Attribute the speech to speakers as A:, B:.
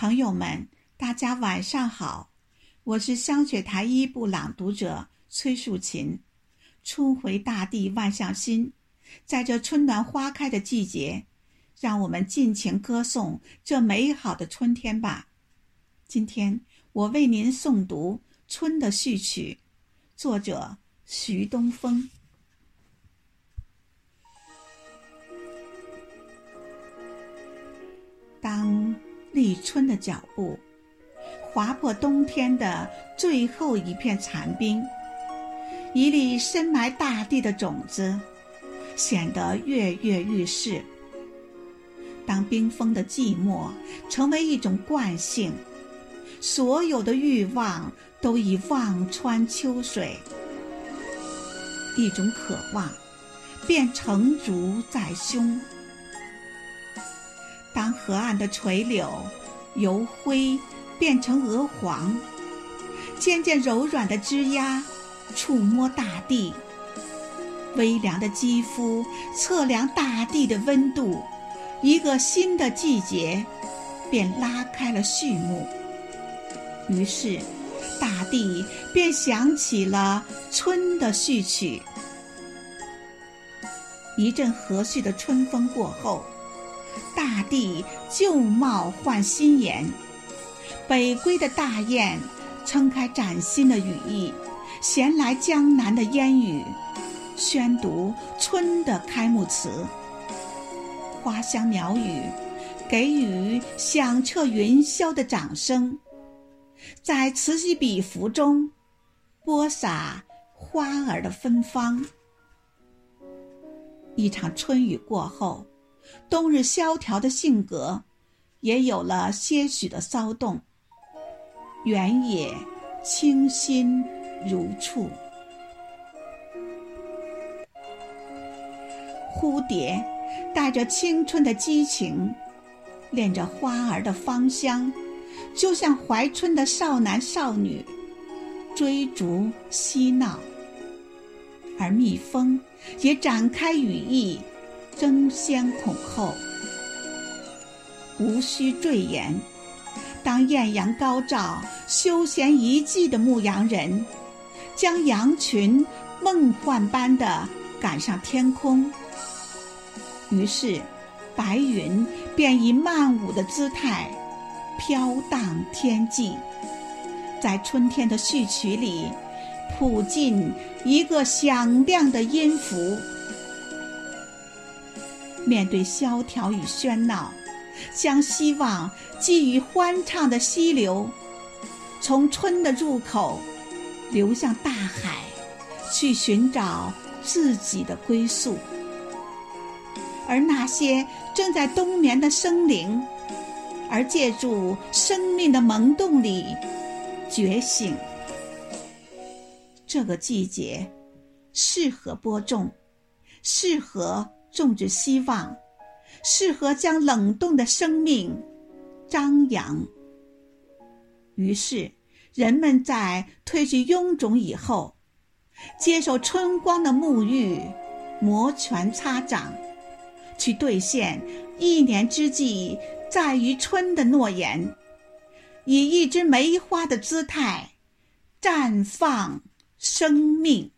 A: 朋友们，大家晚上好，我是香雪台一部朗读者崔树琴。春回大地万象新，在这春暖花开的季节，让我们尽情歌颂这美好的春天吧。今天我为您诵读《春的序曲》，作者徐东风。当立春的脚步划破冬天的最后一片残冰，一粒深埋大地的种子显得跃跃欲试。当冰封的寂寞成为一种惯性，所有的欲望都已望穿秋水，一种渴望便成竹在胸。当河岸的垂柳由灰变成鹅黄，渐渐柔软的枝桠触摸大地，微凉的肌肤测量大地的温度，一个新的季节便拉开了序幕。于是，大地便响起了春的序曲。一阵和煦的春风过后。大地旧貌换新颜，北归的大雁撑开崭新的羽翼，衔来江南的烟雨，宣读春的开幕词。花香鸟语给予响彻云霄的掌声，在此起彼伏中播撒花儿的芬芳。一场春雨过后。冬日萧条的性格，也有了些许的骚动。原野清新如初，蝴蝶带着青春的激情，恋着花儿的芳香，就像怀春的少男少女，追逐嬉闹。而蜜蜂也展开羽翼。争先恐后，无需赘言。当艳阳高照、休闲一季的牧羊人，将羊群梦幻般的赶上天空，于是白云便以曼舞的姿态飘荡天际，在春天的序曲里谱进一个响亮的音符。面对萧条与喧闹，将希望寄予欢畅的溪流，从春的入口流向大海，去寻找自己的归宿。而那些正在冬眠的生灵，而借助生命的萌动里觉醒。这个季节适合播种，适合。种植希望，适合将冷冻的生命张扬。于是，人们在褪去臃肿以后，接受春光的沐浴，摩拳擦掌，去兑现一年之计在于春的诺言，以一枝梅花的姿态绽放生命。